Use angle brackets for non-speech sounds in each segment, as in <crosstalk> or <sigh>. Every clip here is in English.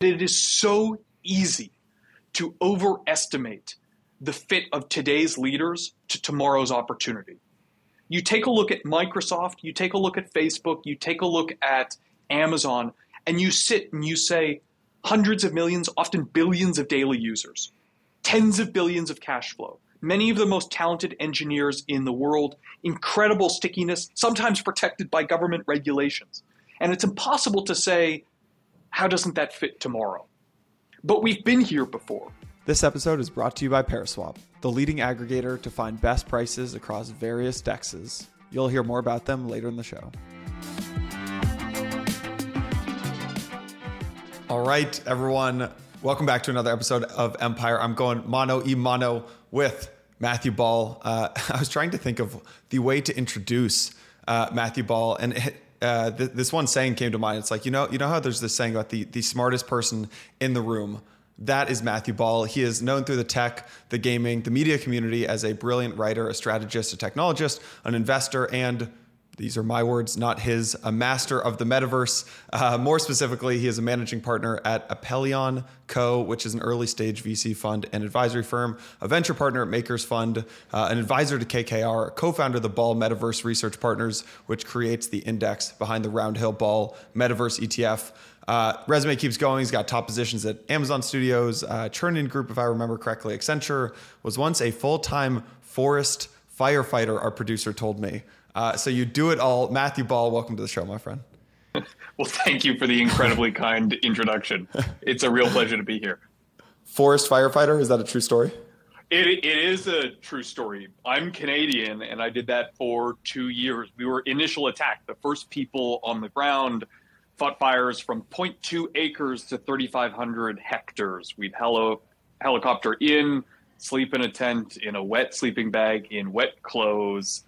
it is so easy to overestimate the fit of today's leaders to tomorrow's opportunity. You take a look at Microsoft, you take a look at Facebook, you take a look at Amazon, and you sit and you say hundreds of millions, often billions of daily users, tens of billions of cash flow, many of the most talented engineers in the world, incredible stickiness, sometimes protected by government regulations. And it's impossible to say, how doesn't that fit tomorrow? But we've been here before. This episode is brought to you by Paraswap, the leading aggregator to find best prices across various dexes. You'll hear more about them later in the show. All right, everyone. Welcome back to another episode of Empire. I'm going mono e mono with Matthew Ball. Uh, <laughs> I was trying to think of the way to introduce uh, Matthew Ball, and it, uh, th- this one saying came to mind. It's like you know, you know how there's this saying about the the smartest person in the room. That is Matthew Ball. He is known through the tech, the gaming, the media community as a brilliant writer, a strategist, a technologist, an investor, and these are my words, not his, a master of the metaverse. Uh, more specifically, he is a managing partner at Epyllion Co., which is an early stage VC fund and advisory firm, a venture partner at Makers Fund, uh, an advisor to KKR, co founder of the Ball Metaverse Research Partners, which creates the index behind the Roundhill Ball Metaverse ETF. Uh, resume keeps going. He's got top positions at Amazon Studios, uh, Chernin Group, if I remember correctly. Accenture was once a full time forest firefighter, our producer told me. Uh, so you do it all. Matthew Ball, welcome to the show, my friend. <laughs> Well, thank you for the incredibly kind introduction. It's a real pleasure to be here. Forest firefighter, is that a true story? It, it is a true story. I'm Canadian, and I did that for two years. We were initial attack, the first people on the ground fought fires from 0.2 acres to 3,500 hectares. We'd helo- helicopter in, sleep in a tent, in a wet sleeping bag, in wet clothes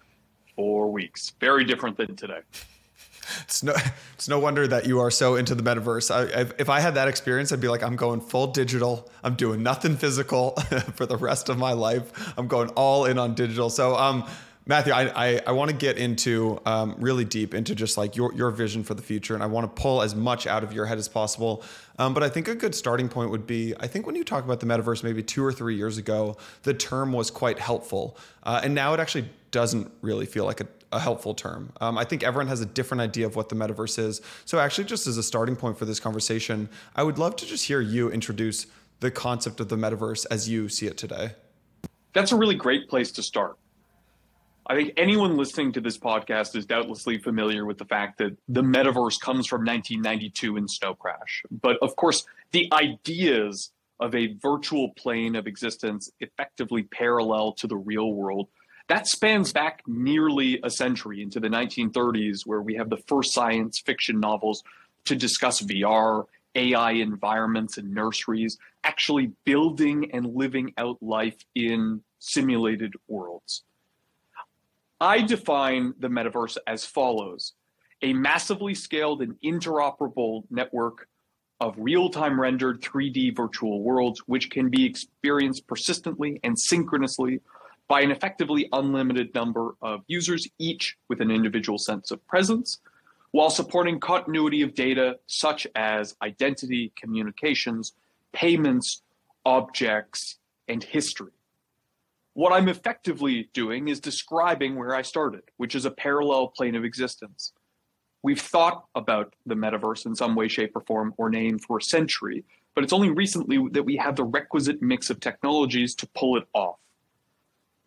four weeks. Very different than today. It's no, it's no wonder that you are so into the metaverse. I, if I had that experience, I'd be like, I'm going full digital. I'm doing nothing physical <laughs> for the rest of my life. I'm going all in on digital. So, um, Matthew, I, I, I want to get into um, really deep into just like your, your vision for the future. And I want to pull as much out of your head as possible. Um, but I think a good starting point would be I think when you talk about the metaverse maybe two or three years ago, the term was quite helpful. Uh, and now it actually doesn't really feel like a, a helpful term. Um, I think everyone has a different idea of what the metaverse is. So, actually, just as a starting point for this conversation, I would love to just hear you introduce the concept of the metaverse as you see it today. That's a really great place to start. I think anyone listening to this podcast is doubtlessly familiar with the fact that the metaverse comes from 1992 in Snow Crash. But of course, the ideas of a virtual plane of existence effectively parallel to the real world that spans back nearly a century into the 1930s, where we have the first science fiction novels to discuss VR, AI environments, and nurseries, actually building and living out life in simulated worlds. I define the metaverse as follows a massively scaled and interoperable network of real time rendered 3D virtual worlds, which can be experienced persistently and synchronously by an effectively unlimited number of users, each with an individual sense of presence, while supporting continuity of data such as identity, communications, payments, objects, and history. What I'm effectively doing is describing where I started, which is a parallel plane of existence. We've thought about the metaverse in some way, shape, or form or name for a century, but it's only recently that we have the requisite mix of technologies to pull it off.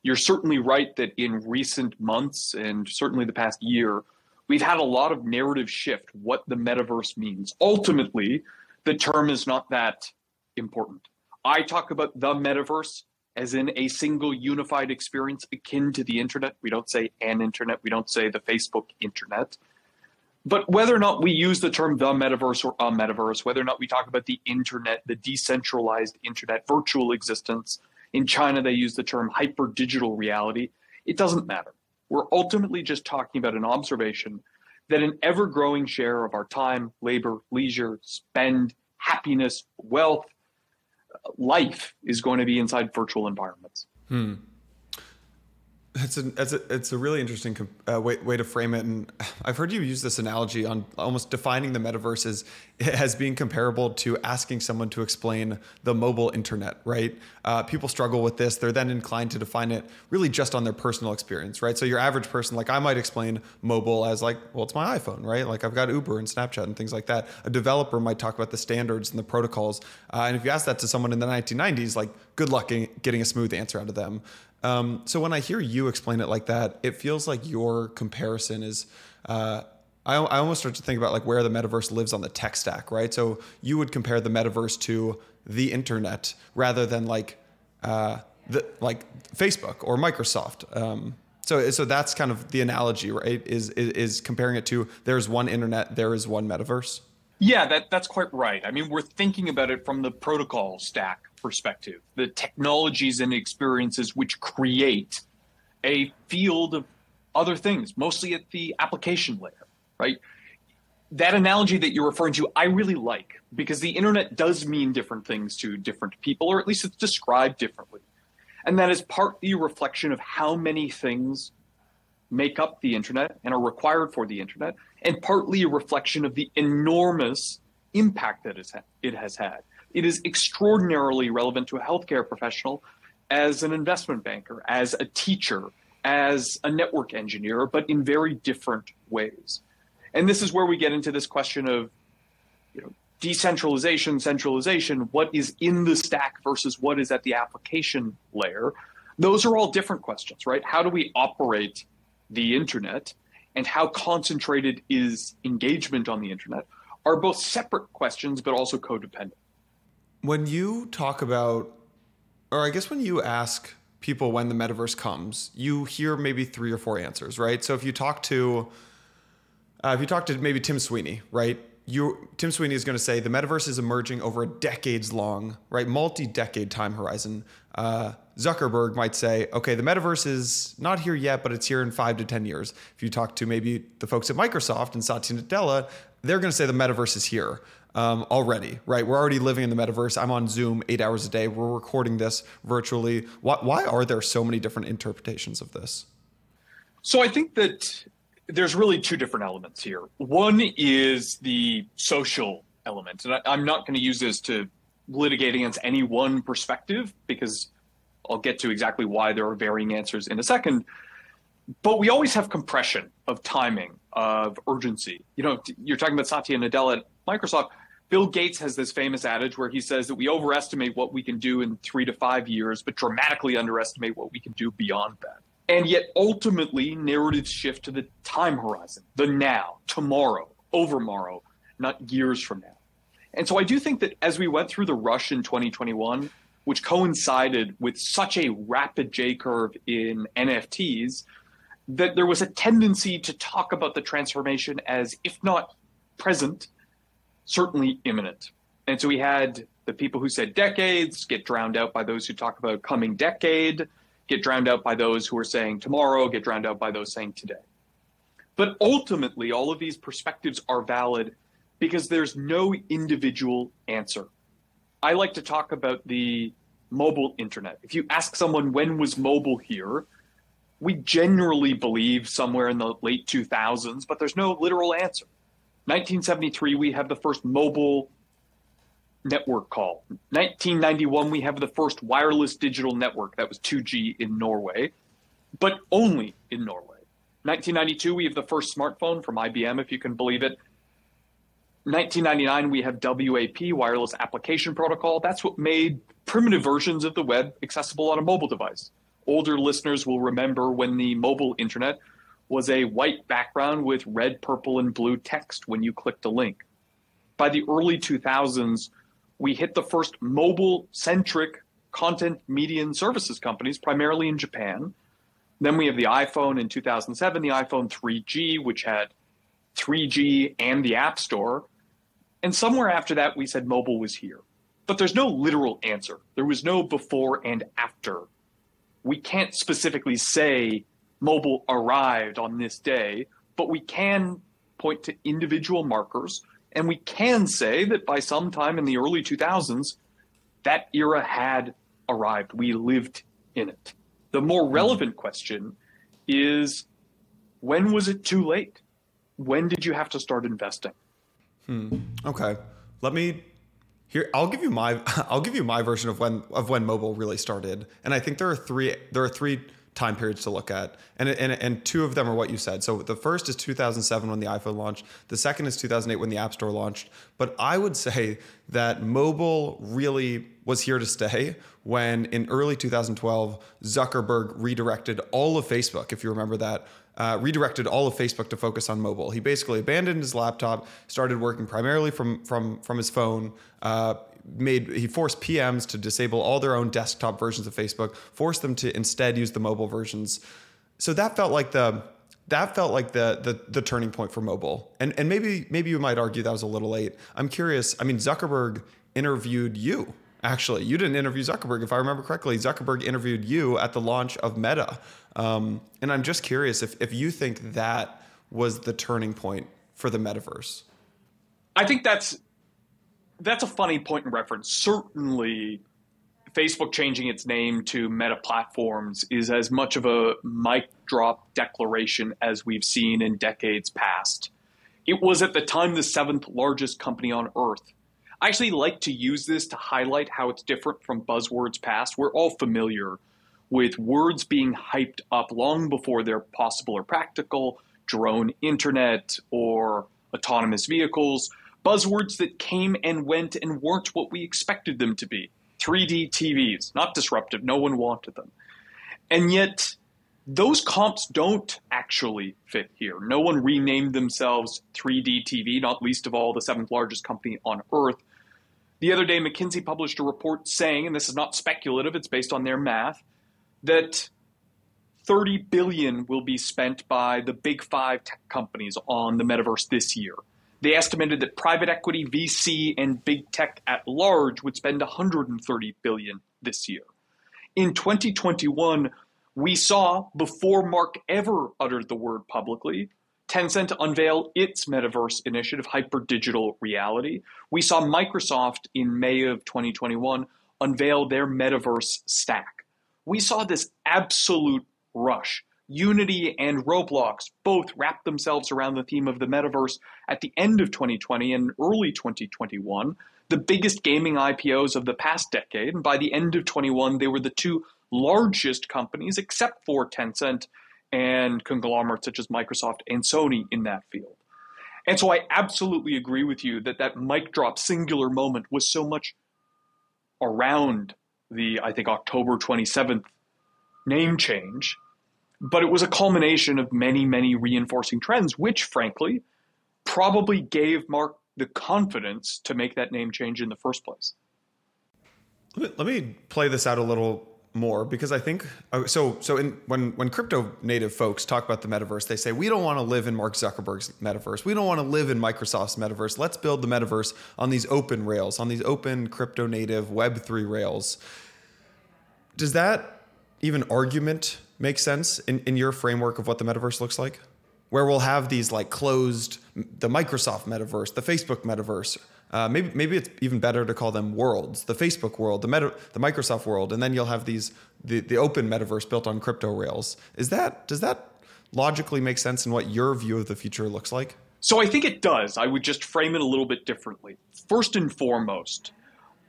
You're certainly right that in recent months and certainly the past year, we've had a lot of narrative shift what the metaverse means. Ultimately, the term is not that important. I talk about the metaverse as in a single unified experience akin to the internet. We don't say an internet, we don't say the Facebook internet. But whether or not we use the term the metaverse or a metaverse, whether or not we talk about the internet, the decentralized internet, virtual existence, in China they use the term hyper digital reality, it doesn't matter. We're ultimately just talking about an observation that an ever growing share of our time, labor, leisure, spend, happiness, wealth, life is going to be inside virtual environments. Hmm. It's a, it's a, it's a really interesting uh, way, way to frame it. And I've heard you use this analogy on almost defining the metaverse as has been comparable to asking someone to explain the mobile internet, right? Uh, people struggle with this. They're then inclined to define it really just on their personal experience, right? So your average person, like I might explain mobile as like, well, it's my iPhone, right? Like I've got Uber and Snapchat and things like that. A developer might talk about the standards and the protocols. Uh, and if you ask that to someone in the 1990s, like good luck getting a smooth answer out of them. Um, so when I hear you explain it like that, it feels like your comparison is. Uh, I, I almost start to think about like where the metaverse lives on the tech stack, right? So you would compare the metaverse to the internet rather than like uh, the like Facebook or Microsoft. Um, so so that's kind of the analogy, right? Is, is is comparing it to there's one internet, there is one metaverse. Yeah, that that's quite right. I mean, we're thinking about it from the protocol stack perspective, the technologies and experiences which create a field of other things, mostly at the application layer right? That analogy that you're referring to, I really like because the internet does mean different things to different people, or at least it's described differently. And that is partly a reflection of how many things make up the internet and are required for the internet, and partly a reflection of the enormous impact that it has had. It is extraordinarily relevant to a healthcare professional as an investment banker, as a teacher, as a network engineer, but in very different ways. And this is where we get into this question of you know, decentralization, centralization, what is in the stack versus what is at the application layer. Those are all different questions, right? How do we operate the internet and how concentrated is engagement on the internet are both separate questions, but also codependent. When you talk about, or I guess when you ask people when the metaverse comes, you hear maybe three or four answers, right? So if you talk to uh, if you talk to maybe Tim Sweeney, right? You, Tim Sweeney is going to say the metaverse is emerging over a decades long, right, multi-decade time horizon. Uh, Zuckerberg might say, okay, the metaverse is not here yet, but it's here in five to ten years. If you talk to maybe the folks at Microsoft and Satya Nadella, they're going to say the metaverse is here um, already, right? We're already living in the metaverse. I'm on Zoom eight hours a day. We're recording this virtually. Why, why are there so many different interpretations of this? So I think that there's really two different elements here. One is the social element, and I, am not going to use this to litigate against any one perspective because I'll get to exactly why there are varying answers in a second. But we always have compression of timing, of urgency. You know, you're talking about Satya Nadella at Microsoft. Bill Gates has this famous adage where he says that we overestimate what we can do in three to five years, but dramatically underestimate what we can do beyond that. And yet, ultimately, narratives shift to the time horizon, the now, tomorrow, overmorrow, not years from now. And so I do think that as we went through the rush in 2021, which coincided with such a rapid J curve in NFTs, that there was a tendency to talk about the transformation as, if not present, certainly imminent. And so we had the people who said decades get drowned out by those who talk about coming decade get drowned out by those who are saying tomorrow, get drowned out by those saying today. But ultimately, all of these perspectives are valid because there's no individual answer. I like to talk about the mobile internet. If you ask someone when was mobile here, we generally believe somewhere in the late 2000s, but there's no literal answer. 1973, we have the first mobile network call. 1991, we have the first wireless digital network. That was 2G in Norway, but only in Norway. 1992, we have the first smartphone from IBM, if you can believe it. 1999, we have WAP, Wireless Application Protocol. That's what made primitive versions of the web accessible on a mobile device. Older listeners will remember when the mobile internet was a white background with red, purple, and blue text when you clicked a link. By the early 2000s, we hit the first mobile centric content media and services companies, primarily in Japan. Then we have the iPhone in 2007, the iPhone 3G, which had 3G and the App Store. And somewhere after that, we said mobile was here. But there's no literal answer. There was no before and after. We can't specifically say mobile arrived on this day, but we can point to individual markers and we can say that by some time in the early 2000s, that era had arrived. We lived in it. The more hmm. relevant question is when was it too late? When did you have to start investing? Hmm. Okay. Let me here. I'll give you my. <laughs> I'll give you my version of when of when mobile really started, and I think there are three. There are three time periods to look at. And, and, and two of them are what you said. So the first is 2007 when the iPhone launched, the second is 2008 when the App Store launched. But I would say that mobile really was here to stay when in early 2012, Zuckerberg redirected all of Facebook, if you remember that. Uh, redirected all of Facebook to focus on mobile. He basically abandoned his laptop, started working primarily from from from his phone. Uh, made he forced PMs to disable all their own desktop versions of Facebook, forced them to instead use the mobile versions. So that felt like the that felt like the the, the turning point for mobile. And and maybe maybe you might argue that was a little late. I'm curious. I mean, Zuckerberg interviewed you. Actually, you didn't interview Zuckerberg, if I remember correctly. Zuckerberg interviewed you at the launch of Meta, um, and I'm just curious if if you think that was the turning point for the metaverse. I think that's that's a funny point in reference. Certainly, Facebook changing its name to Meta Platforms is as much of a mic drop declaration as we've seen in decades past. It was at the time the seventh largest company on earth. I actually like to use this to highlight how it's different from buzzwords past. We're all familiar with words being hyped up long before they're possible or practical drone internet or autonomous vehicles buzzwords that came and went and weren't what we expected them to be. 3D TVs, not disruptive, no one wanted them. And yet, those comps don't actually fit here. No one renamed themselves 3D TV, not least of all the seventh largest company on earth. The other day, McKinsey published a report saying, and this is not speculative, it's based on their math, that 30 billion will be spent by the big five tech companies on the metaverse this year. They estimated that private equity, VC, and big tech at large would spend 130 billion this year. In 2021, we saw before Mark ever uttered the word publicly, Tencent unveil its metaverse initiative, Hyper Digital Reality. We saw Microsoft in May of 2021 unveil their metaverse stack. We saw this absolute rush Unity and Roblox both wrapped themselves around the theme of the metaverse at the end of 2020 and early 2021, the biggest gaming IPOs of the past decade. And by the end of 21, they were the two largest companies, except for Tencent and conglomerates such as Microsoft and Sony in that field. And so I absolutely agree with you that that mic drop singular moment was so much around the, I think, October 27th name change but it was a culmination of many, many reinforcing trends, which, frankly, probably gave Mark the confidence to make that name change in the first place. Let me, play this out a little more because I think uh, so. So in, when when crypto native folks talk about the metaverse, they say we don't want to live in Mark Zuckerberg's metaverse. We don't want to live in Microsoft's metaverse. Let's build the metaverse on these open rails, on these open crypto native Web three rails. Does that even argument make sense in, in your framework of what the metaverse looks like? Where we'll have these like closed, the Microsoft metaverse, the Facebook metaverse. Uh, maybe maybe it's even better to call them worlds. The Facebook world, the meta, the Microsoft world, and then you'll have these the, the open metaverse built on crypto rails. Is that does that logically make sense in what your view of the future looks like? So I think it does. I would just frame it a little bit differently. First and foremost,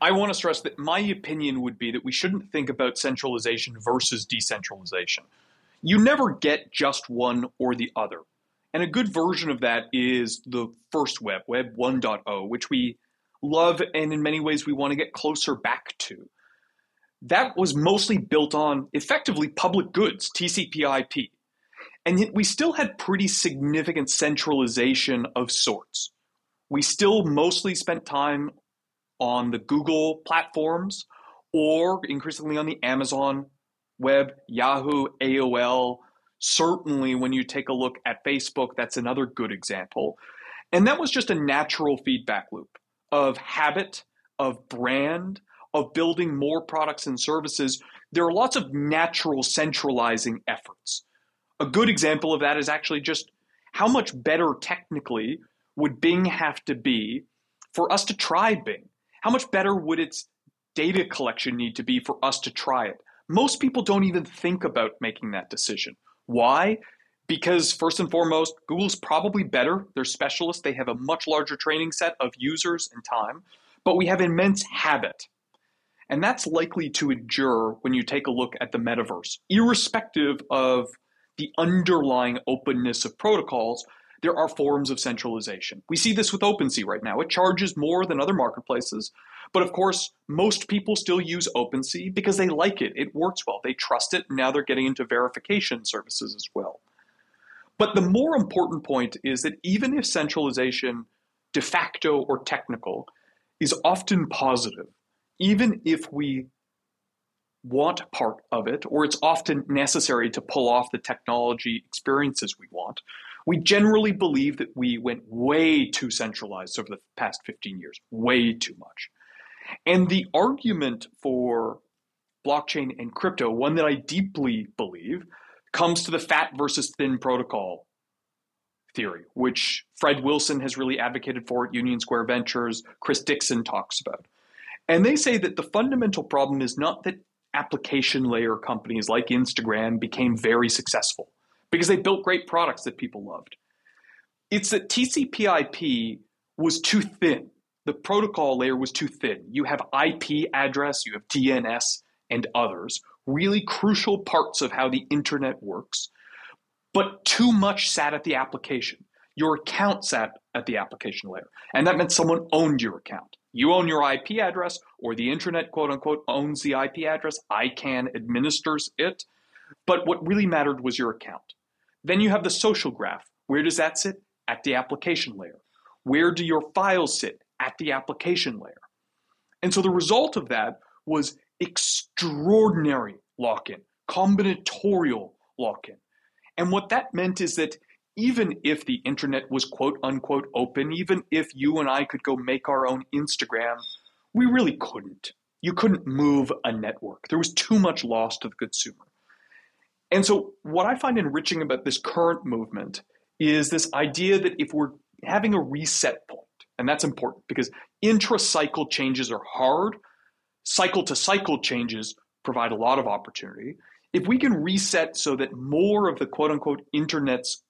I want to stress that my opinion would be that we shouldn't think about centralization versus decentralization. You never get just one or the other. And a good version of that is the first web, Web 1.0, which we love and in many ways we want to get closer back to. That was mostly built on effectively public goods, TCP IP. And yet we still had pretty significant centralization of sorts. We still mostly spent time on the Google platforms or increasingly on the Amazon web, Yahoo, AOL. Certainly, when you take a look at Facebook, that's another good example. And that was just a natural feedback loop of habit, of brand, of building more products and services. There are lots of natural centralizing efforts. A good example of that is actually just how much better technically would Bing have to be for us to try Bing? How much better would its data collection need to be for us to try it? Most people don't even think about making that decision. Why? because first and foremost, Google's probably better. They're specialists. They have a much larger training set of users and time, but we have immense habit. And that's likely to endure when you take a look at the metaverse. Irrespective of the underlying openness of protocols, there are forms of centralization. We see this with OpenSea right now. It charges more than other marketplaces. But of course, most people still use OpenSea because they like it. It works well. They trust it. Now they're getting into verification services as well. But the more important point is that even if centralization, de facto or technical, is often positive, even if we want part of it, or it's often necessary to pull off the technology experiences we want, we generally believe that we went way too centralized over the past 15 years, way too much. And the argument for blockchain and crypto, one that I deeply believe, comes to the fat versus thin protocol theory, which Fred Wilson has really advocated for at Union Square Ventures, Chris Dixon talks about. And they say that the fundamental problem is not that application layer companies like Instagram became very successful because they built great products that people loved. It's that TCP/IP was too thin. The protocol layer was too thin. You have IP address, you have DNS, and others, really crucial parts of how the internet works. But too much sat at the application. Your account sat at the application layer. And that meant someone owned your account. You own your IP address, or the internet, quote unquote, owns the IP address. ICANN administers it. But what really mattered was your account. Then you have the social graph. Where does that sit? At the application layer. Where do your files sit? At the application layer. And so the result of that was extraordinary lock in, combinatorial lock in. And what that meant is that even if the internet was quote unquote open, even if you and I could go make our own Instagram, we really couldn't. You couldn't move a network. There was too much loss to the consumer. And so, what I find enriching about this current movement is this idea that if we're having a reset point, and that's important because intra cycle changes are hard, cycle to cycle changes provide a lot of opportunity. If we can reset so that more of the quote unquote internet's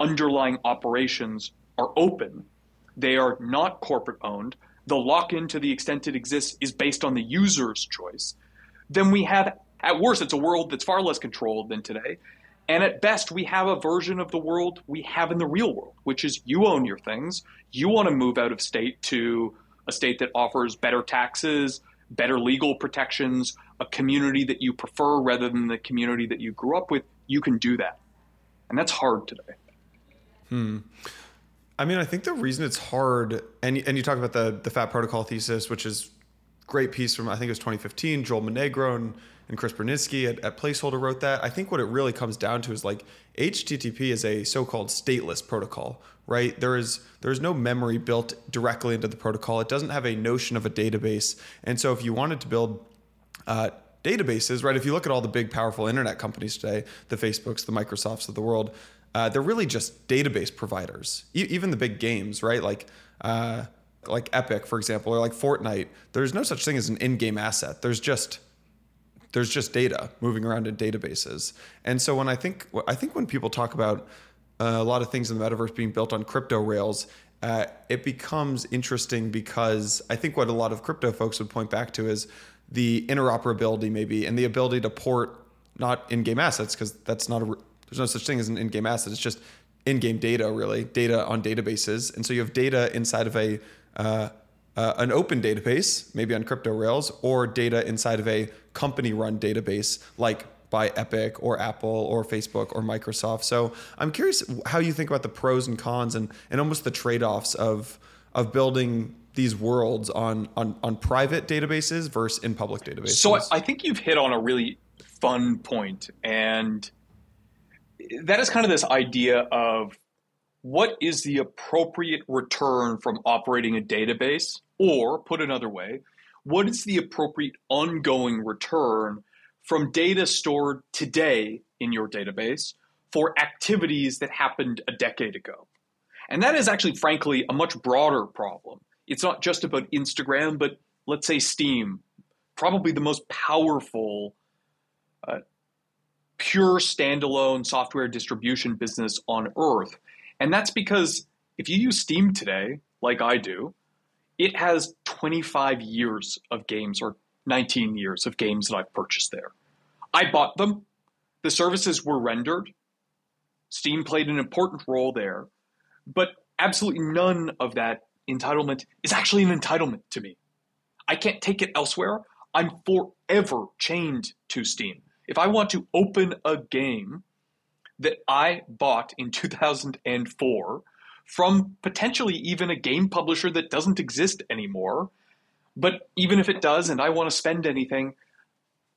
underlying operations are open, they are not corporate owned, the lock in to the extent it exists is based on the user's choice, then we have at worst, it's a world that's far less controlled than today. And at best, we have a version of the world we have in the real world, which is you own your things. You want to move out of state to a state that offers better taxes, better legal protections, a community that you prefer rather than the community that you grew up with. You can do that. And that's hard today. Hmm. I mean, I think the reason it's hard, and and you talk about the the Fat Protocol thesis, which is great piece from I think it was 2015, Joel Monegro and and Chris Burniske at, at Placeholder wrote that. I think what it really comes down to is like HTTP is a so-called stateless protocol, right? There is there is no memory built directly into the protocol. It doesn't have a notion of a database, and so if you wanted to build uh, databases, right? If you look at all the big, powerful internet companies today, the Facebooks, the Microsofts of the world, uh, they're really just database providers. E- even the big games, right? Like. Uh, like Epic, for example, or like Fortnite, there's no such thing as an in-game asset. There's just there's just data moving around in databases. And so when I think I think when people talk about uh, a lot of things in the metaverse being built on crypto rails, uh, it becomes interesting because I think what a lot of crypto folks would point back to is the interoperability maybe and the ability to port not in-game assets because that's not a there's no such thing as an in-game asset. It's just in-game data really data on databases and so you have data inside of a uh, uh, an open database, maybe on crypto rails, or data inside of a company run database like by Epic or Apple or Facebook or Microsoft. So I'm curious how you think about the pros and cons and, and almost the trade offs of, of building these worlds on, on, on private databases versus in public databases. So I think you've hit on a really fun point, and that is kind of this idea of what is the appropriate return from operating a database or, put another way, what is the appropriate ongoing return from data stored today in your database for activities that happened a decade ago? And that is actually, frankly, a much broader problem. It's not just about Instagram, but let's say Steam, probably the most powerful uh, pure standalone software distribution business on earth. And that's because if you use Steam today, like I do, it has 25 years of games or 19 years of games that I've purchased there. I bought them. The services were rendered. Steam played an important role there. But absolutely none of that entitlement is actually an entitlement to me. I can't take it elsewhere. I'm forever chained to Steam. If I want to open a game that I bought in 2004 from potentially even a game publisher that doesn't exist anymore, but even if it does and I want to spend anything,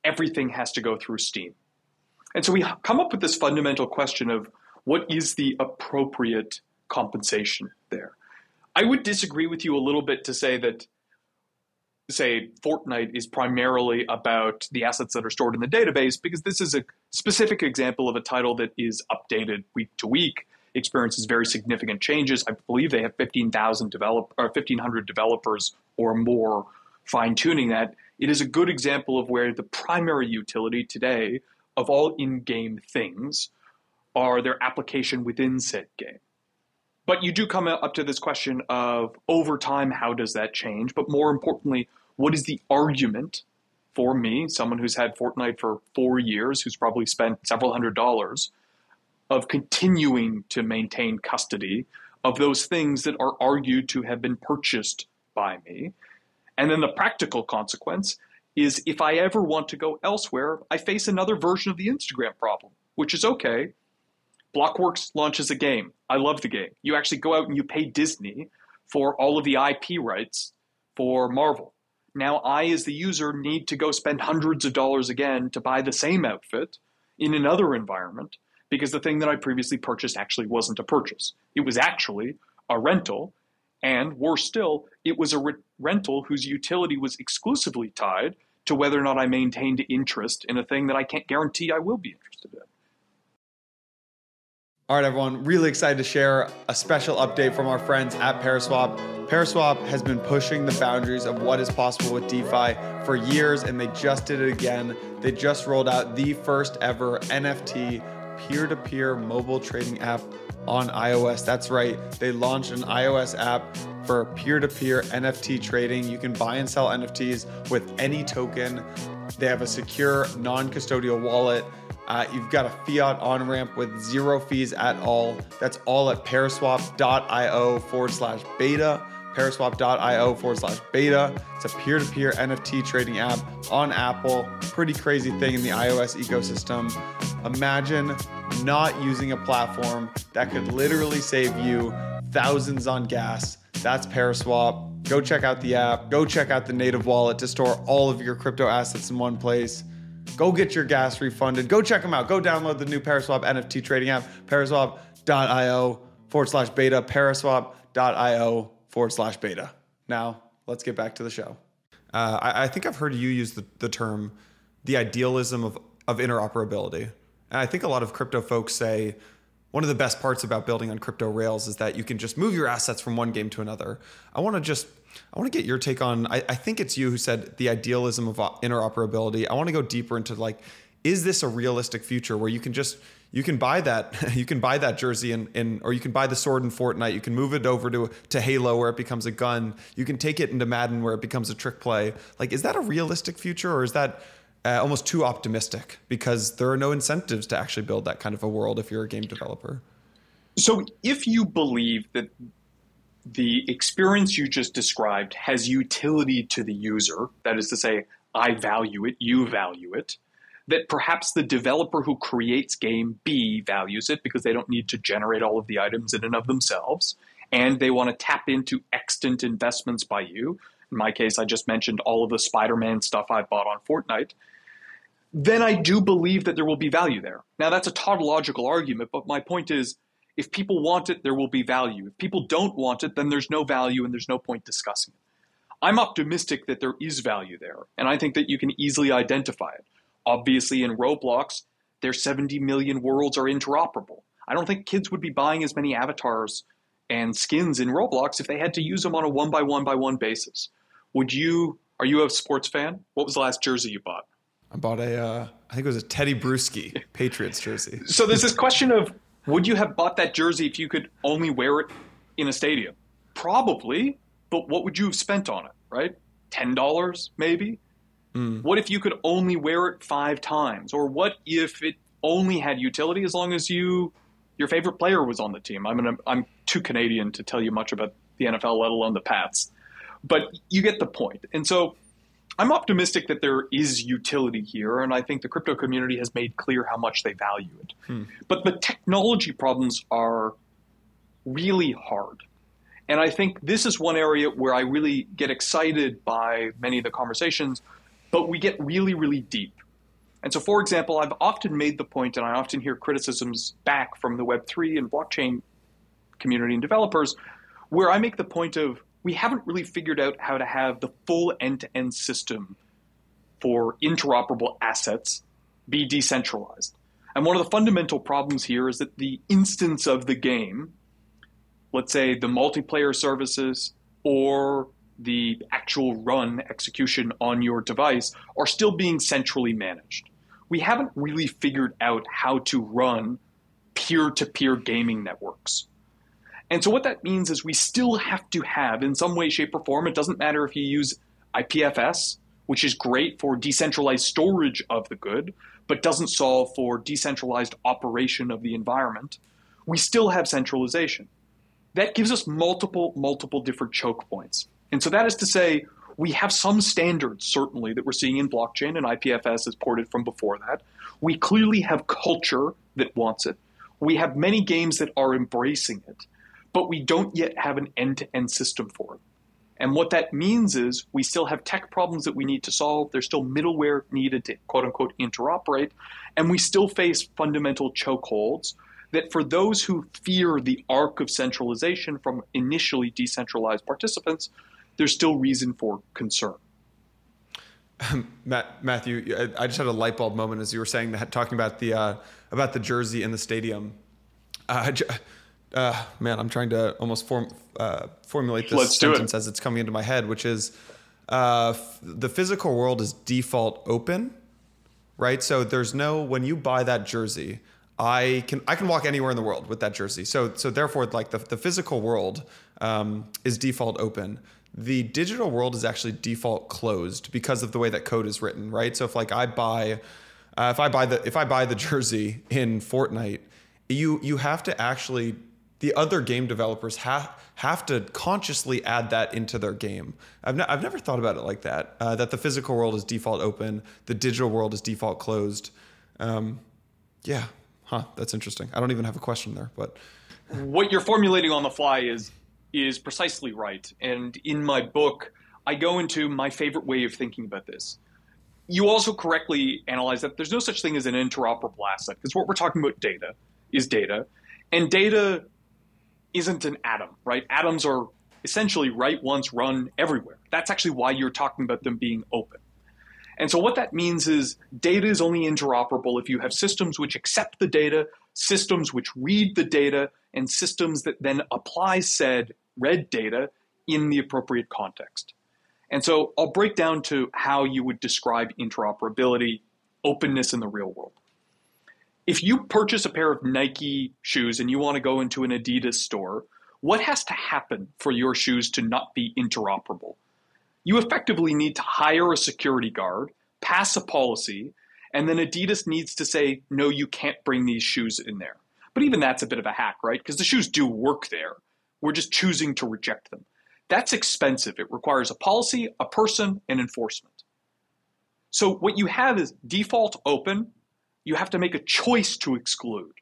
everything has to go through Steam. And so we come up with this fundamental question of what is the appropriate compensation there? I would disagree with you a little bit to say that, say, Fortnite is primarily about the assets that are stored in the database, because this is a specific example of a title that is updated week to week, experiences very significant changes. I believe they have 15,000 develop or 1,500 developers or more fine tuning that. It is a good example of where the primary utility today of all in-game things are their application within said game. But you do come up to this question of over time, how does that change? But more importantly, what is the argument for me, someone who's had Fortnite for four years, who's probably spent several hundred dollars, of continuing to maintain custody of those things that are argued to have been purchased by me? And then the practical consequence is if I ever want to go elsewhere, I face another version of the Instagram problem, which is okay. Blockworks launches a game. I love the game. You actually go out and you pay Disney for all of the IP rights for Marvel. Now, I, as the user, need to go spend hundreds of dollars again to buy the same outfit in another environment because the thing that I previously purchased actually wasn't a purchase. It was actually a rental. And worse still, it was a re- rental whose utility was exclusively tied to whether or not I maintained interest in a thing that I can't guarantee I will be interested in. All right, everyone, really excited to share a special update from our friends at Paraswap. Paraswap has been pushing the boundaries of what is possible with DeFi for years, and they just did it again. They just rolled out the first ever NFT peer to peer mobile trading app on iOS. That's right, they launched an iOS app for peer to peer NFT trading. You can buy and sell NFTs with any token. They have a secure, non custodial wallet uh, you've got a fiat on ramp with zero fees at all. That's all at paraswap.io forward slash beta. Paraswap.io forward slash beta. It's a peer to peer NFT trading app on Apple. Pretty crazy thing in the iOS ecosystem. Imagine not using a platform that could literally save you thousands on gas. That's Paraswap. Go check out the app. Go check out the native wallet to store all of your crypto assets in one place. Go get your gas refunded. Go check them out. Go download the new Paraswap NFT trading app, paraswap.io forward slash beta, paraswap.io forward slash beta. Now, let's get back to the show. Uh, I, I, think I've heard you use the, the term the idealism of, of interoperability. And I think a lot of crypto folks say one of the best parts about building on crypto rails is that you can just move your assets from one game to another. I want to just I want to get your take on. I, I, think it's you who said the idealism of interoperability. I want to go deeper into like, is this a realistic future where you can just you can buy that <laughs> you can buy that jersey and, and or you can buy the sword in Fortnite. You can move it over to to Halo where it becomes a gun. You can take it into Madden where it becomes a trick play. Like, is that a realistic future or is that uh, almost too optimistic because there are no incentives to actually build that kind of a world if you're a game developer? So, if you believe that the experience you just described has utility to the user. That is to say, I value it, you value it. That perhaps the developer who creates game B values it because they don't need to generate all of the items in and of themselves. And they want to tap into extant investments by you. In my case, I just mentioned all of the Spider Man stuff I bought on Fortnite. Then I do believe that there will be value there. Now, that's a tautological argument, but my point is if people want it, there will be value. If people don't want it, then there's no value and there's no point discussing it. I'm optimistic that there is value there, and I think that you can easily identify it. Obviously, in Roblox, their 70 million worlds are interoperable. I don't think kids would be buying as many avatars and skins in Roblox if they had to use them on a one by one by one basis. Would you? Are you a sports fan? What was the last jersey you bought? I bought a, uh, I think it was a Tedy Bruschi <laughs> Patriots jersey. So there's this question of would you have bought that jersey if you could only wear it in a stadium? Probably, but what would you have spent on it, right? $10 maybe? Mm. What if you could only wear it five times? Or what if it only had utility as long as you your favorite player was on the team? I mean, I'm too Canadian to tell you much about the NFL, let alone the Pats. But you get the point. And so I'm optimistic that there is utility here, and I think the crypto community has made clear how much they value it. Hmm. But the technology problems are really hard. And I think this is one area where I really get excited by many of the conversations, but we get really, really deep. And so, for example, I've often made the point, and I often hear criticisms back from the Web3 and blockchain community and developers, where I make the point of we haven't really figured out how to have the full end to end system for interoperable assets be decentralized. And one of the fundamental problems here is that the instance of the game, let's say the multiplayer services or the actual run execution on your device, are still being centrally managed. We haven't really figured out how to run peer to peer gaming networks. And so what that means is we still have to have, in some way, shape, or form, it doesn't matter if you use IPFS, which is great for decentralized storage of the good, but doesn't solve for decentralized operation of the environment, we still have centralization. That gives us multiple, multiple different choke points. And so that is to say, we have some standards, certainly, that we're seeing in blockchain, and IPFS is ported from before that. We clearly have culture that wants it. We have many games that are embracing it but we don't yet have an end to end system for it. And what that means is we still have tech problems that we need to solve. There's still middleware needed to quote unquote interoperate. And we still face fundamental chokeholds that for those who fear the arc of centralization from initially decentralized participants, there's still reason for concern. <laughs> Matt, Matthew, I just had a light bulb moment as you were saying that, talking about the uh, about the jersey in the stadium. Uh, <laughs> uh, man, I'm trying to almost form uh, formulate this Let's sentence it. as it's coming into my head, which is uh, f- the physical world is default open, right? So there's no when you buy that jersey, I can I can walk anywhere in the world with that jersey. So so therefore, like the the physical world um, is default open. The digital world is actually default closed because of the way that code is written, right? So if like I buy, uh, if I buy the if I buy the <laughs> jersey in Fortnite, you you have to actually the other game developers have have to consciously add that into their game. I've, I've never thought about it like that. Uh, that the physical world is default open, the digital world is default closed. Um, yeah, huh? That's interesting. I don't even have a question there, but what you're formulating on the fly is is precisely right. And in my book, I go into my favorite way of thinking about this. You also correctly analyze that there's no such thing as an interoperable asset because what we're talking about data is data, and data isn't an atom, right? Atoms are essentially write once, run everywhere. That's actually why you're talking about them being open. And so what that means is data is only interoperable if you have systems which accept the data, systems which read the data, and systems that then apply said read data in the appropriate context. And so I'll break down to how you would describe interoperability, openness in the real world if you purchase a pair of Nike shoes and you want to go into an Adidas store, what has to happen for your shoes to not be interoperable? You effectively need to hire a security guard, pass a policy, and then Adidas needs to say, no, you can't bring these shoes in there. But even that's a bit of a hack, right? Because the shoes do work there. We're just choosing to reject them. That's expensive. It requires a policy, a person, and enforcement. So what you have is default open, you have to make a choice to exclude.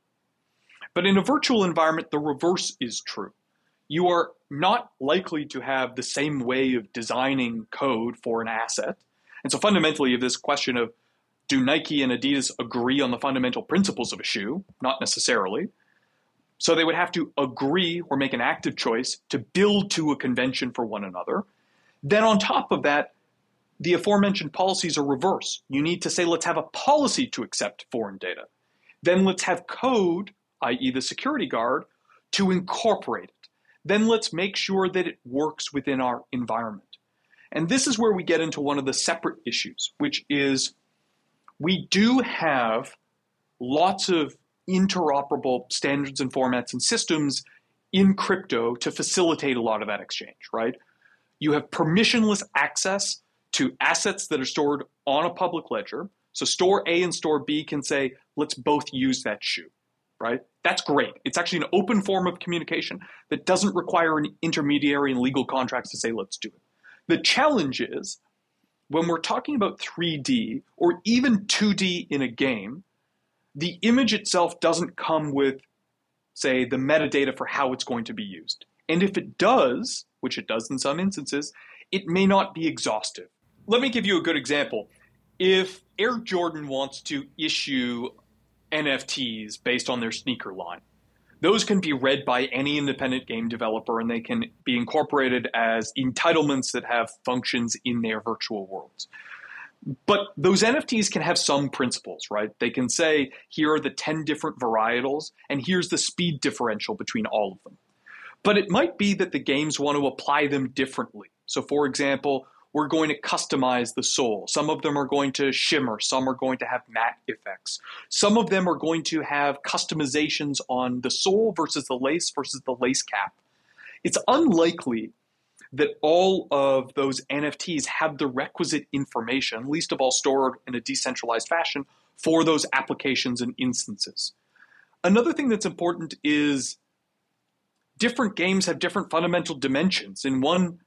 But in a virtual environment, the reverse is true. You are not likely to have the same way of designing code for an asset. And so fundamentally, this question of do Nike and Adidas agree on the fundamental principles of a shoe? Not necessarily. So they would have to agree or make an active choice to build to a convention for one another. Then on top of that, the aforementioned policies are reverse. You need to say, let's have a policy to accept foreign data. Then let's have code, i.e., the security guard, to incorporate it. Then let's make sure that it works within our environment. And this is where we get into one of the separate issues, which is we do have lots of interoperable standards and formats and systems in crypto to facilitate a lot of that exchange, right? You have permissionless access to assets that are stored on a public ledger. So store A and store B can say, let's both use that shoe, right? That's great. It's actually an open form of communication that doesn't require an intermediary and legal contracts to say, let's do it. The challenge is when we're talking about 3D or even 2D in a game, the image itself doesn't come with, say, the metadata for how it's going to be used. And if it does, which it does in some instances, it may not be exhaustive. Let me give you a good example. If Air Jordan wants to issue NFTs based on their sneaker line, those can be read by any independent game developer and they can be incorporated as entitlements that have functions in their virtual worlds. But those NFTs can have some principles, right? They can say, here are the 10 different varietals, and here's the speed differential between all of them. But it might be that the games want to apply them differently. So, for example, we're going to customize the sole. Some of them are going to shimmer, some are going to have matte effects. Some of them are going to have customizations on the sole versus the lace versus the lace cap. It's unlikely that all of those NFTs have the requisite information, least of all stored in a decentralized fashion, for those applications and instances. Another thing that's important is different games have different fundamental dimensions. In one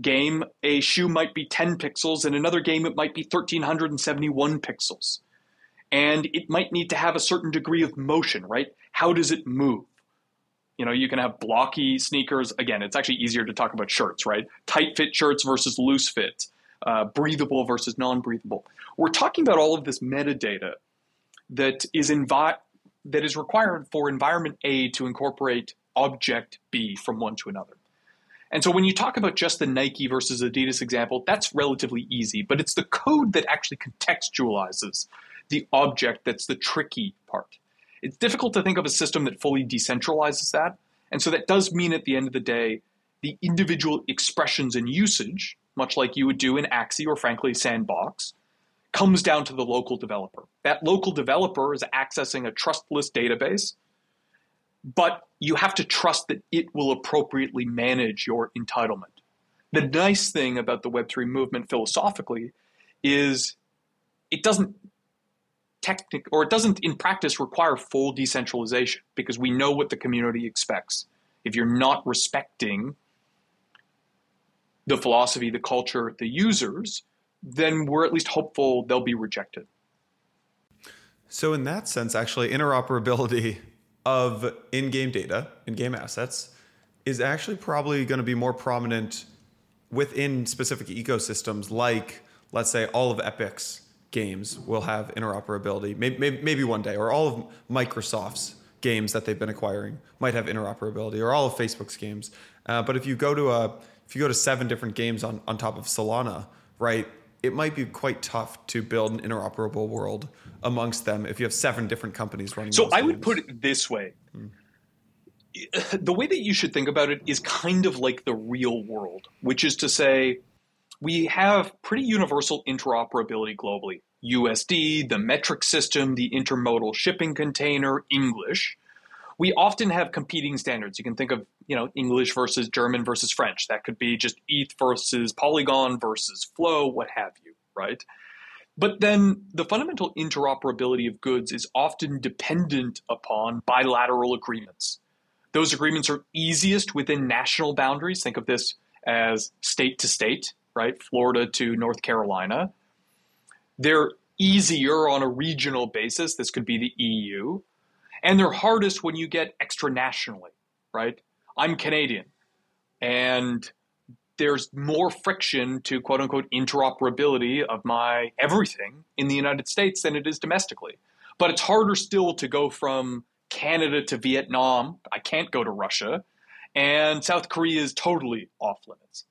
game, a shoe might be 10 pixels, in another game, it might be 1371 pixels. And it might need to have a certain degree of motion, right? How does it move? You know, you can have blocky sneakers. Again, it's actually easier to talk about shirts, right? Tight fit shirts versus loose fit, uh, breathable versus non breathable. We're talking about all of this metadata that is invi- that is required for environment A to incorporate object B from one to another. And so when you talk about just the Nike versus Adidas example, that's relatively easy, but it's the code that actually contextualizes the object that's the tricky part. It's difficult to think of a system that fully decentralizes that. And so that does mean at the end of the day, the individual expressions and usage, much like you would do in Axie or frankly Sandbox, comes down to the local developer. That local developer is accessing a trustless database, but you have to trust that it will appropriately manage your entitlement. The nice thing about the Web3 movement philosophically is it doesn't technic or it doesn't in practice require full decentralization because we know what the community expects. If you're not respecting the philosophy, the culture, the users, then we're at least hopeful they'll be rejected. So, in that sense, actually, interoperability of in game data, in game assets, is actually probably going to be more prominent within specific ecosystems, like, let's say, all of Epic's games will have interoperability. Maybe, maybe, one day, or all of Microsoft's games that they've been acquiring might have interoperability, or all of Facebook's games. Uh, but if you go to a if you go to seven different games on, on top of Solana, right, it might be quite tough to build an interoperable world amongst them if you have seven different companies running. So I games. would put it this way. Hmm. The way that you should think about it is kind of like the real world, which is to say, we have pretty universal interoperability globally. USD, the metric system, the intermodal shipping container, English. We often have competing standards. You can think of, you know, English versus German versus French. That could be just ETH versus Polygon versus Flow, what have you, right? But then the fundamental interoperability of goods is often dependent upon bilateral agreements. Those agreements are easiest within national boundaries. Think of this as state to state right? Florida to North Carolina. They're easier on a regional basis. This could be the EU. And they're hardest when you get extra nationally, right? I'm Canadian. And there's more friction to quote unquote interoperability of my everything in the United States than it is domestically. But it's harder still to go from Canada to Vietnam. I can't go to Russia. And South Korea is totally off limits.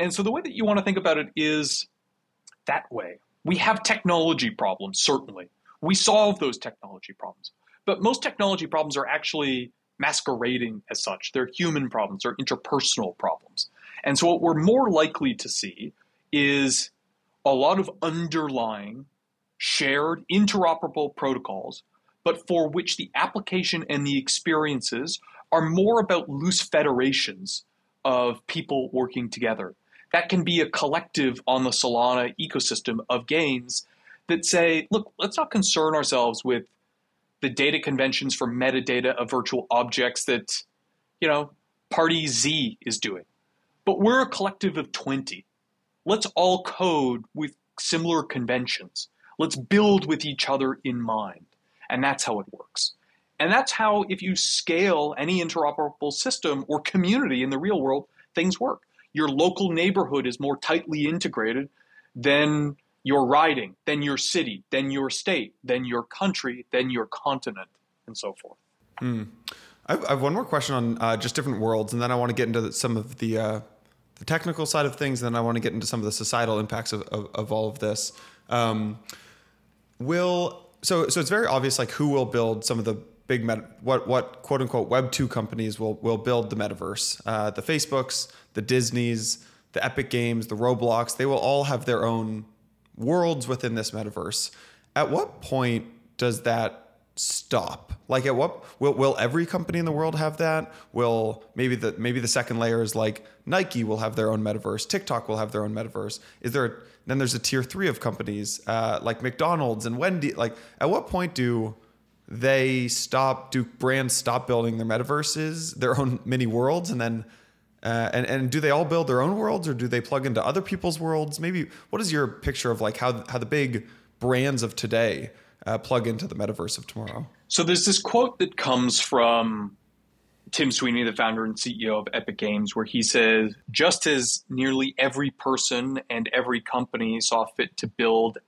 And so the way that you want to think about it is that way. We have technology problems, certainly. We solve those technology problems. But most technology problems are actually masquerading as such. They're human problems, they're interpersonal problems. And so what we're more likely to see is a lot of underlying shared, interoperable protocols, but for which the application and the experiences are more about loose federations of people working together. That can be a collective on the Solana ecosystem of games that say, look, let's not concern ourselves with the data conventions for metadata of virtual objects that, you know, party Z is doing. But we're a collective of 20. Let's all code with similar conventions. Let's build with each other in mind. And that's how it works. And that's how, if you scale any interoperable system or community in the real world, things work. Your local neighborhood is more tightly integrated than your riding, than your city, than your state, than your country, than your continent, and so forth. Mm. I have one more question on uh, just different worlds, and then I want to get into some of the uh, the technical side of things, and then I want to get into some of the societal impacts of, of, of all of this. Um, will so so it's very obvious like who will build some of the big meta, what what quote unquote web 2 companies will will build the metaverse. Uh, the facebooks the disneys the epic games the roblox they will all have their own worlds within this metaverse. At what point does that stop? Like at what will, will every company in the world have that? Will maybe the maybe the second layer is like nike will have their own metaverse tiktok will have their own metaverse. Is there a, then there's a tier three of companies uh, like mcdonald's and wendy like at what point do they stop do brands stop building their metaverses their own mini worlds and then uh, and and do they all build their own worlds or do they plug into other people's worlds maybe what is your picture of like how how the big brands of today uh, plug into the metaverse of tomorrow. So there's this quote that comes from Tim Sweeney, the founder and CEO of Epic Games, where he says, just as nearly every person and every company saw fit to build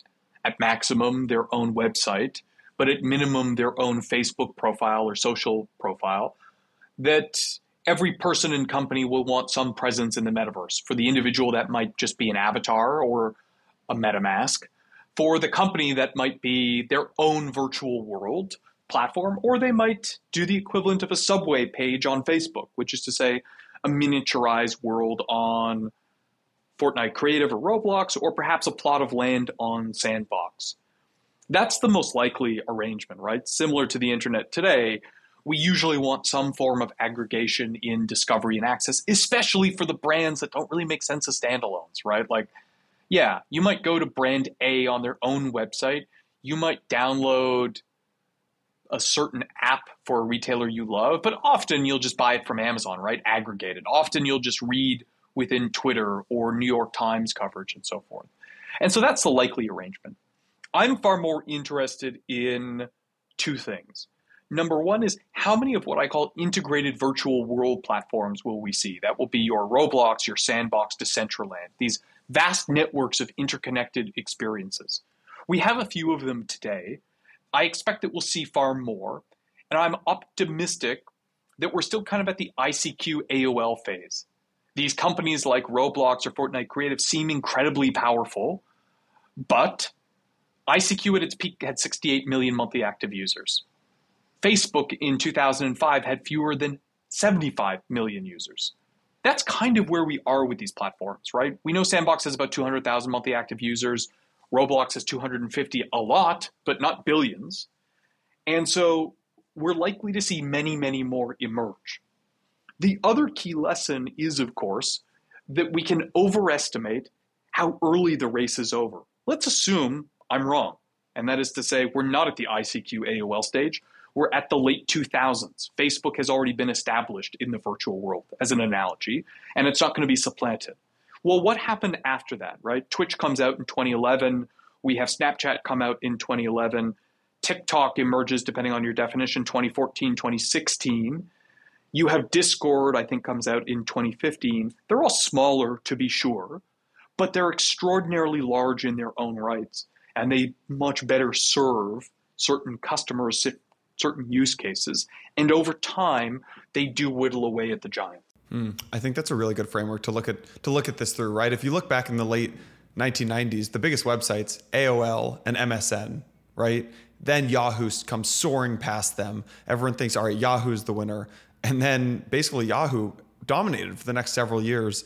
at maximum their own website, but at minimum their own Facebook profile or social profile, that every person and company will want some presence in the metaverse. For the individual, that might just be an avatar or a MetaMask for the company that might be their own virtual world platform, or they might do the equivalent of a subway page on Facebook, which is to say, a miniaturized world on Fortnite Creative or Roblox, or perhaps a plot of land on Sandbox. That's the most likely arrangement, right? Similar to the internet today, we usually want some form of aggregation in discovery and access, especially for the brands that don't really make sense as standalones, right? Like yeah, you might go to brand A on their own website. You might download a certain app for a retailer you love, but often you'll just buy it from Amazon, right? Aggregated. Often you'll just read within Twitter or New York Times coverage and so forth. And so that's the likely arrangement. I'm far more interested in two things. Number one is how many of what I call integrated virtual world platforms will we see? That will be your Roblox, your Sandbox, Decentraland, these vast networks of interconnected experiences. We have a few of them today. I expect that we'll see far more. And I'm optimistic that we're still kind of at the ICQ AOL phase. These companies like Roblox or Fortnite Creative seem incredibly powerful, but ICQ at its peak had 68 million monthly active users. Facebook in 2005 had fewer than 75 million users that's kind of where we are with these platforms, right? We know Sandbox has about 200,000 monthly active users. Roblox has 250, a lot, but not billions. And so we're likely to see many, many more emerge. The other key lesson is, of course, that we can overestimate how early the race is over. Let's assume I'm wrong. And that is to say, we're not at the ICQ AOL stage. We're at the late 2000s. Facebook has already been established in the virtual world as an analogy, and it's not going to be supplanted. Well, what happened after that, right? Twitch comes out in 2011. We have Snapchat come out in 2011. TikTok emerges, depending on your definition, 2014, 2016. You have Discord, I think, comes out in 2015. They're all smaller, to be sure, but they're extraordinarily large in their own rights, and they much better serve certain customers certain use cases. And over time, they do whittle away at the giant. Mm, I think that's a really good framework to look at to look at this through, right? If you look back in the late 1990s, the biggest websites, AOL and MSN, right? Then Yahoo comes soaring past them. Everyone thinks, all right, Yahoo's the winner. And then basically Yahoo dominated for the next several years.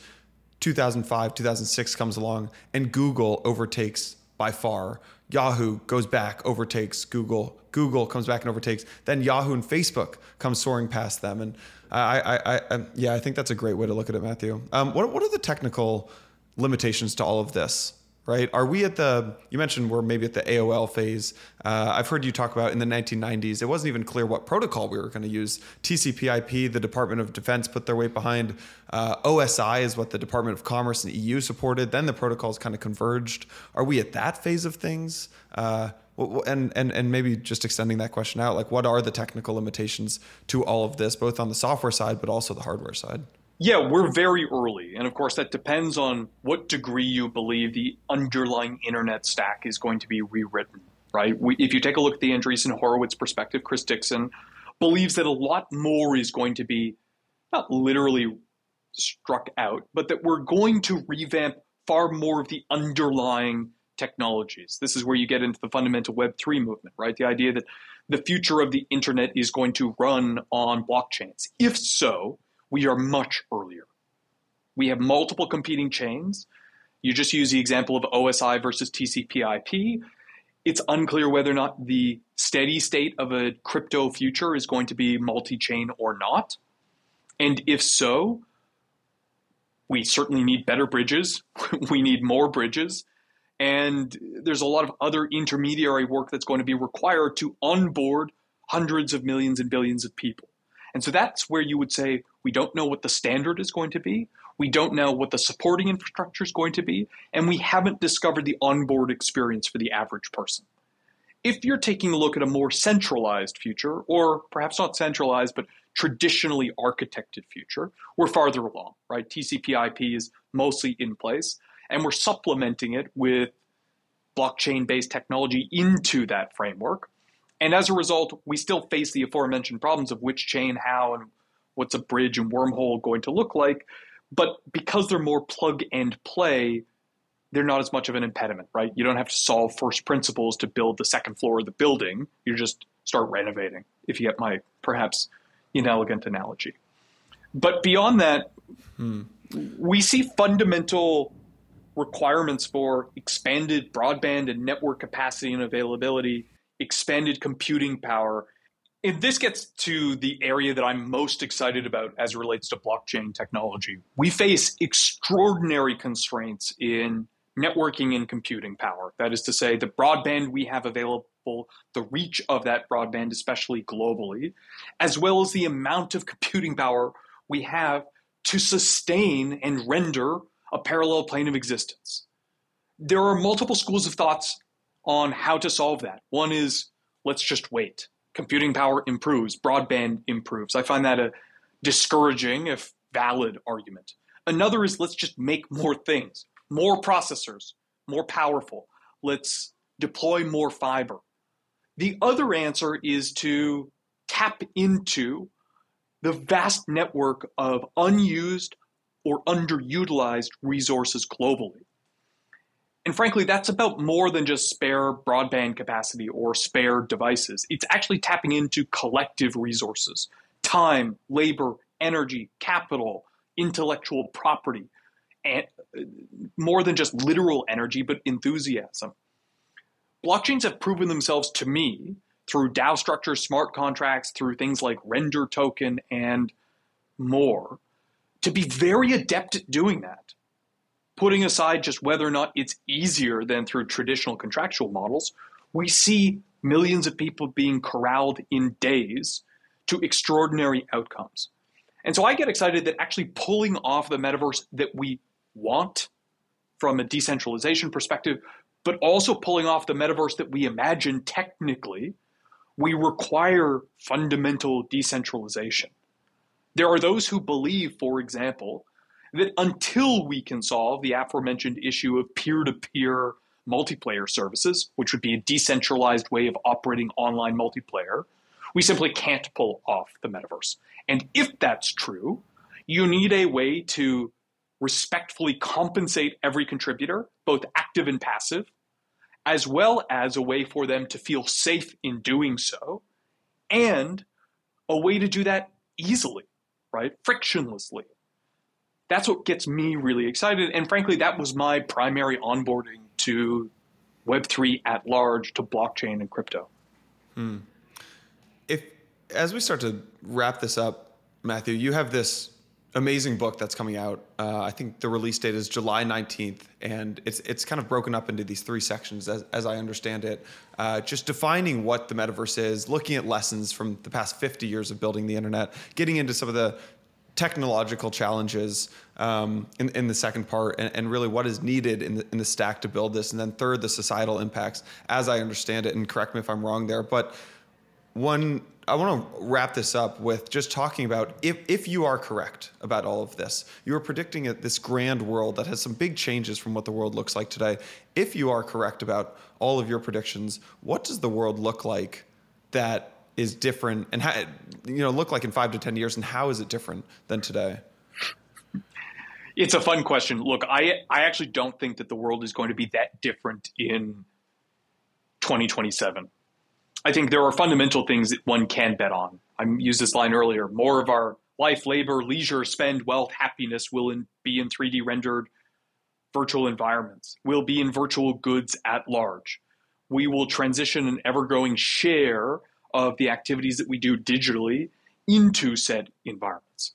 2005, 2006 comes along, and Google overtakes by far. Yahoo goes back, overtakes Google. Google comes back and overtakes. Then Yahoo and Facebook come soaring past them. And I, I, I, I yeah, I think that's a great way to look at it, Matthew. Um, what, what are the technical limitations to all of this? Right? Are we at the, you mentioned we're maybe at the AOL phase. Uh, I've heard you talk about in the 1990s, it wasn't even clear what protocol we were going to use. TCP IP, the Department of Defense put their weight behind. Uh, OSI is what the Department of Commerce and EU supported. Then the protocols kind of converged. Are we at that phase of things? Uh, and, and, and maybe just extending that question out, like what are the technical limitations to all of this, both on the software side, but also the hardware side? Yeah, we're very early. And of course, that depends on what degree you believe the underlying internet stack is going to be rewritten, right? We, if you take a look at the Andreessen Horowitz perspective, Chris Dixon believes that a lot more is going to be not literally struck out, but that we're going to revamp far more of the underlying technologies. This is where you get into the fundamental Web3 movement, right? The idea that the future of the internet is going to run on blockchains. If so, we are much earlier. We have multiple competing chains. You just use the example of OSI versus TCP IP. It's unclear whether or not the steady state of a crypto future is going to be multi chain or not. And if so, we certainly need better bridges. <laughs> we need more bridges. And there's a lot of other intermediary work that's going to be required to onboard hundreds of millions and billions of people. And so that's where you would say we don't know what the standard is going to be. We don't know what the supporting infrastructure is going to be. And we haven't discovered the onboard experience for the average person. If you're taking a look at a more centralized future, or perhaps not centralized, but traditionally architected future, we're farther along, right? TCP IP is mostly in place, and we're supplementing it with blockchain based technology into that framework. And as a result, we still face the aforementioned problems of which chain, how, and what's a bridge and wormhole going to look like. But because they're more plug and play, they're not as much of an impediment, right? You don't have to solve first principles to build the second floor of the building. You just start renovating, if you get my perhaps inelegant analogy. But beyond that, hmm. we see fundamental requirements for expanded broadband and network capacity and availability expanded computing power. And this gets to the area that I'm most excited about as it relates to blockchain technology. We face extraordinary constraints in networking and computing power. That is to say, the broadband we have available, the reach of that broadband, especially globally, as well as the amount of computing power we have to sustain and render a parallel plane of existence. There are multiple schools of thoughts on how to solve that. One is let's just wait. Computing power improves, broadband improves. I find that a discouraging, if valid, argument. Another is let's just make more things, more processors, more powerful. Let's deploy more fiber. The other answer is to tap into the vast network of unused or underutilized resources globally. And frankly, that's about more than just spare broadband capacity or spare devices. It's actually tapping into collective resources time, labor, energy, capital, intellectual property, and uh, more than just literal energy, but enthusiasm. Blockchains have proven themselves to me through DAO structures, smart contracts, through things like render token and more, to be very adept at doing that putting aside just whether or not it's easier than through traditional contractual models, we see millions of people being corralled in days to extraordinary outcomes. And so I get excited that actually pulling off the metaverse that we want from a decentralization perspective, but also pulling off the metaverse that we imagine technically, we require fundamental decentralization. There are those who believe, for example, that until we can solve the aforementioned issue of peer to peer multiplayer services, which would be a decentralized way of operating online multiplayer, we simply can't pull off the metaverse. And if that's true, you need a way to respectfully compensate every contributor, both active and passive, as well as a way for them to feel safe in doing so, and a way to do that easily, right? Frictionlessly that's what gets me really excited. And frankly, that was my primary onboarding to Web3 at large to blockchain and crypto. Hmm. If as we start to wrap this up, Matthew, you have this amazing book that's coming out. Uh, I think the release date is July 19th, and it's it's kind of broken up into these three sections as, as I understand it. Uh, just defining what the metaverse is, looking at lessons from the past 50 years of building the internet, getting into some of the technological challenges um, in, in the second part, and, and really what is needed in the, in the stack to build this, and then third, the societal impacts, as I understand it. And correct me if I'm wrong there, but one I want to wrap this up with just talking about if, if you are correct about all of this, you are predicting this grand world that has some big changes from what the world looks like today. If you are correct about all of your predictions, what does the world look like that is different and how, you know look like in five to ten years, and how is it different than today? It's a fun question. Look, I I actually don't think that the world is going to be that different in 2027. I think there are fundamental things that one can bet on. I used this line earlier. More of our life, labor, leisure, spend, wealth, happiness will in, be in 3D rendered virtual environments, will be in virtual goods at large. We will transition an ever growing share of the activities that we do digitally into said environments.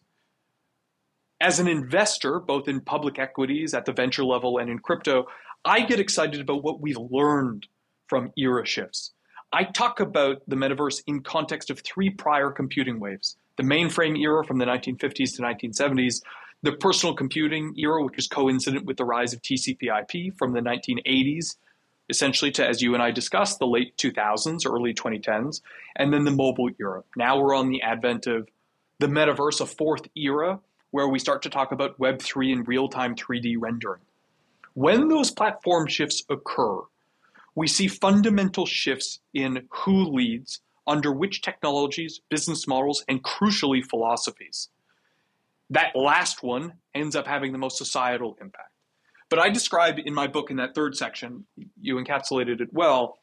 As an investor, both in public equities at the venture level and in crypto, I get excited about what we've learned from era shifts. I talk about the metaverse in context of three prior computing waves the mainframe era from the 1950s to 1970s, the personal computing era, which was coincident with the rise of TCP IP from the 1980s, essentially to, as you and I discussed, the late 2000s, early 2010s, and then the mobile era. Now we're on the advent of the metaverse, a fourth era, where we start to talk about Web3 and real time 3D rendering. When those platform shifts occur, we see fundamental shifts in who leads, under which technologies, business models, and crucially, philosophies. That last one ends up having the most societal impact. But I describe in my book in that third section, you encapsulated it well,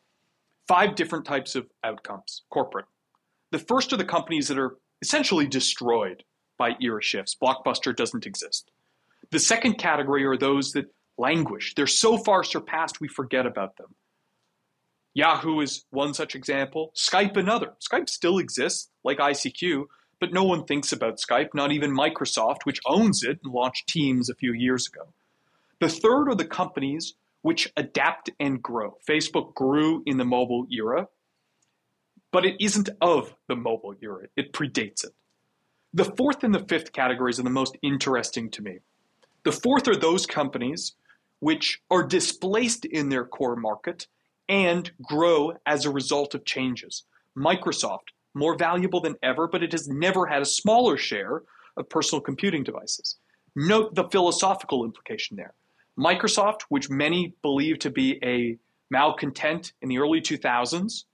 five different types of outcomes, corporate. The first are the companies that are essentially destroyed by era shifts. Blockbuster doesn't exist. The second category are those that languish. They're so far surpassed we forget about them. Yahoo is one such example, Skype another. Skype still exists, like ICQ, but no one thinks about Skype, not even Microsoft, which owns it and launched Teams a few years ago. The third are the companies which adapt and grow. Facebook grew in the mobile era, but it isn't of the mobile era, it predates it. The fourth and the fifth categories are the most interesting to me. The fourth are those companies which are displaced in their core market and grow as a result of changes. Microsoft, more valuable than ever, but it has never had a smaller share of personal computing devices. Note the philosophical implication there. Microsoft, which many believe to be a malcontent in the early 2000s,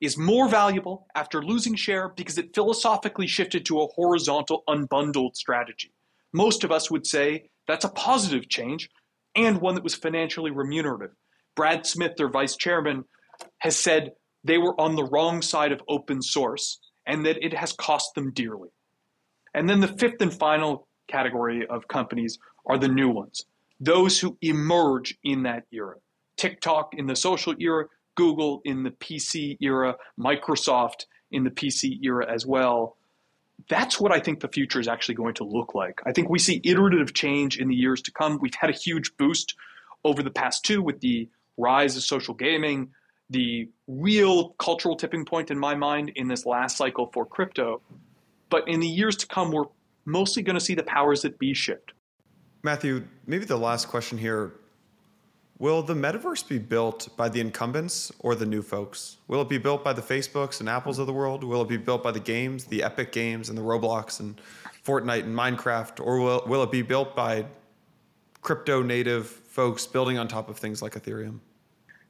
is more valuable after losing share because it philosophically shifted to a horizontal, unbundled strategy. Most of us would say that's a positive change and one that was financially remunerative. Brad Smith, their vice chairman, has said they were on the wrong side of open source and that it has cost them dearly. And then the fifth and final category of companies are the new ones, those who emerge in that era. TikTok in the social era, Google in the PC era, Microsoft in the PC era as well. That's what I think the future is actually going to look like. I think we see iterative change in the years to come. We've had a huge boost over the past two with the rise of social gaming, the real cultural tipping point in my mind in this last cycle for crypto. But in the years to come, we're mostly going to see the powers that be shift. Matthew, maybe the last question here. Will the metaverse be built by the incumbents or the new folks? Will it be built by the Facebooks and Apples of the world? Will it be built by the games, the Epic games and the Roblox and Fortnite and Minecraft? Or will, will it be built by crypto native folks building on top of things like Ethereum?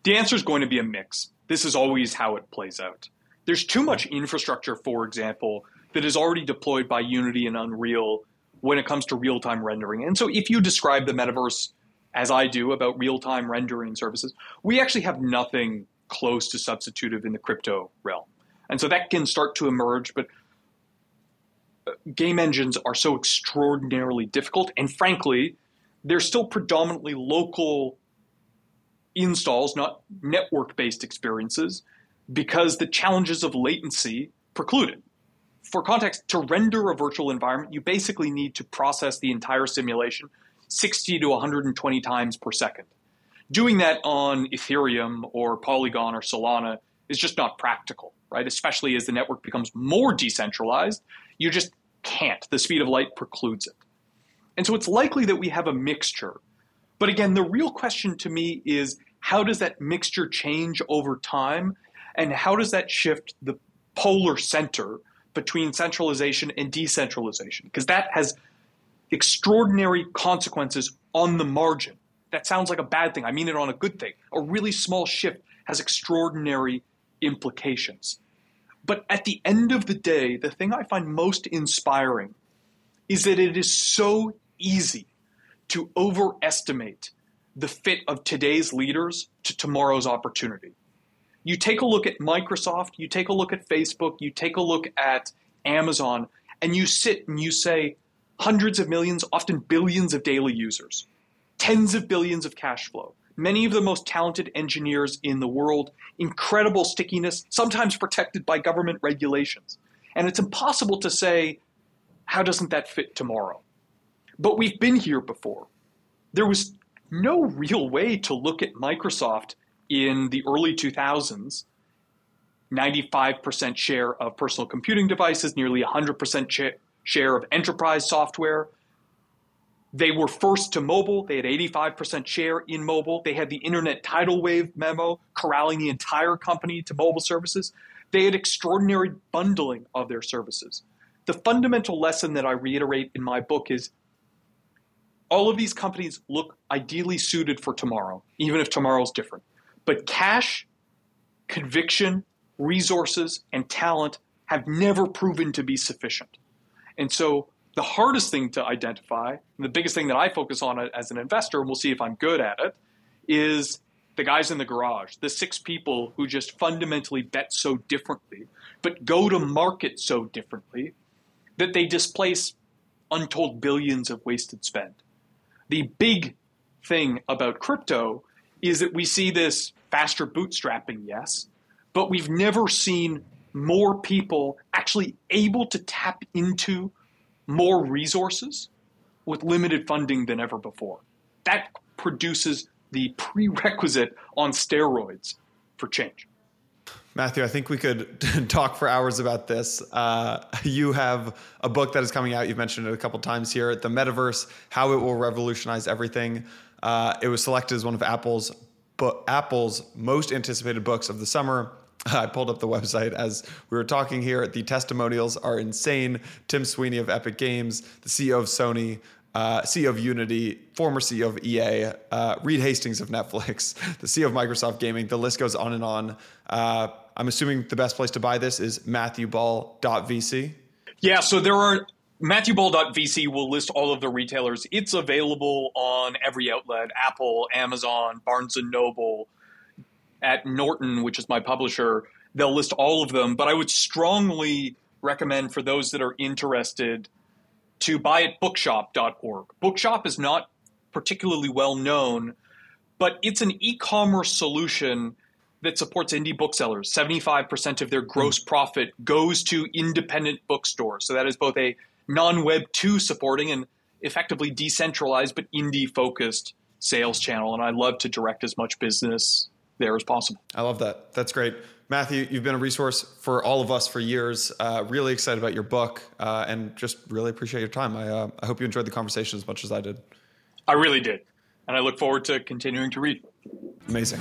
The answer is going to be a mix. This is always how it plays out. There's too much infrastructure, for example, that is already deployed by Unity and Unreal when it comes to real time rendering. And so if you describe the metaverse as I do about real time rendering services, we actually have nothing close to substitutive in the crypto realm. And so that can start to emerge, but uh, game engines are so extraordinarily difficult. And frankly, they're still predominantly local installs, not network based experiences, because the challenges of latency preclude it. For context, to render a virtual environment, you basically need to process the entire simulation 60 to 120 times per second. Doing that on Ethereum or Polygon or Solana is just not practical, right? Especially as the network becomes more decentralized, you just can't. The speed of light precludes it. And so it's likely that we have a mixture. But again, the real question to me is how does that mixture change over time? And how does that shift the polar center between centralization and decentralization? Because that has extraordinary consequences on the margin. That sounds like a bad thing. I mean it on a good thing. A really small shift has extraordinary implications. But at the end of the day, the thing I find most inspiring is that it is so easy to overestimate the fit of today's leaders to tomorrow's opportunity. You take a look at Microsoft, you take a look at Facebook, you take a look at Amazon, and you sit and you say hundreds of millions, often billions of daily users, tens of billions of cash flow, many of the most talented engineers in the world, incredible stickiness, sometimes protected by government regulations. And it's impossible to say, how doesn't that fit tomorrow? But we've been here before. There was no real way to look at Microsoft in the early 2000s 95% share of personal computing devices, nearly 100% share of enterprise software. They were first to mobile. They had 85% share in mobile. They had the internet tidal wave memo corralling the entire company to mobile services. They had extraordinary bundling of their services. The fundamental lesson that I reiterate in my book is all of these companies look ideally suited for tomorrow, even if tomorrow's different. But cash, conviction, resources, and talent have never proven to be sufficient. And so the hardest thing to identify, and the biggest thing that I focus on as an investor, and we'll see if I'm good at it, is the guys in the garage, the six people who just fundamentally bet so differently, but go to market so differently that they displace untold billions of wasted spend the big thing about crypto is that we see this faster bootstrapping, yes, but we've never seen more people actually able to tap into more resources with limited funding than ever before. That produces the prerequisite on steroids for change. Matthew, I think we could <laughs> talk for hours about this. Uh, you have a book that is coming out. You've mentioned it a couple times here. The Metaverse: How It Will Revolutionize Everything. Uh, it was selected as one of Apple's but Apple's most anticipated books of the summer. <laughs> I pulled up the website as we were talking here. The testimonials are insane. Tim Sweeney of Epic Games, the CEO of Sony, uh, CEO of Unity, former CEO of EA, uh, Reed Hastings of Netflix, <laughs> the CEO of Microsoft Gaming. The list goes on and on. Uh, I'm assuming the best place to buy this is matthewball.vc. Yeah, so there are matthewball.vc will list all of the retailers. It's available on every outlet: Apple, Amazon, Barnes and Noble, at Norton, which is my publisher. They'll list all of them, but I would strongly recommend for those that are interested to buy at bookshop.org. Bookshop is not particularly well known, but it's an e-commerce solution that supports indie booksellers. 75% of their gross hmm. profit goes to independent bookstores. So that is both a non Web 2 supporting and effectively decentralized but indie focused sales channel. And I love to direct as much business there as possible. I love that. That's great. Matthew, you've been a resource for all of us for years. Uh, really excited about your book uh, and just really appreciate your time. I, uh, I hope you enjoyed the conversation as much as I did. I really did. And I look forward to continuing to read. Amazing.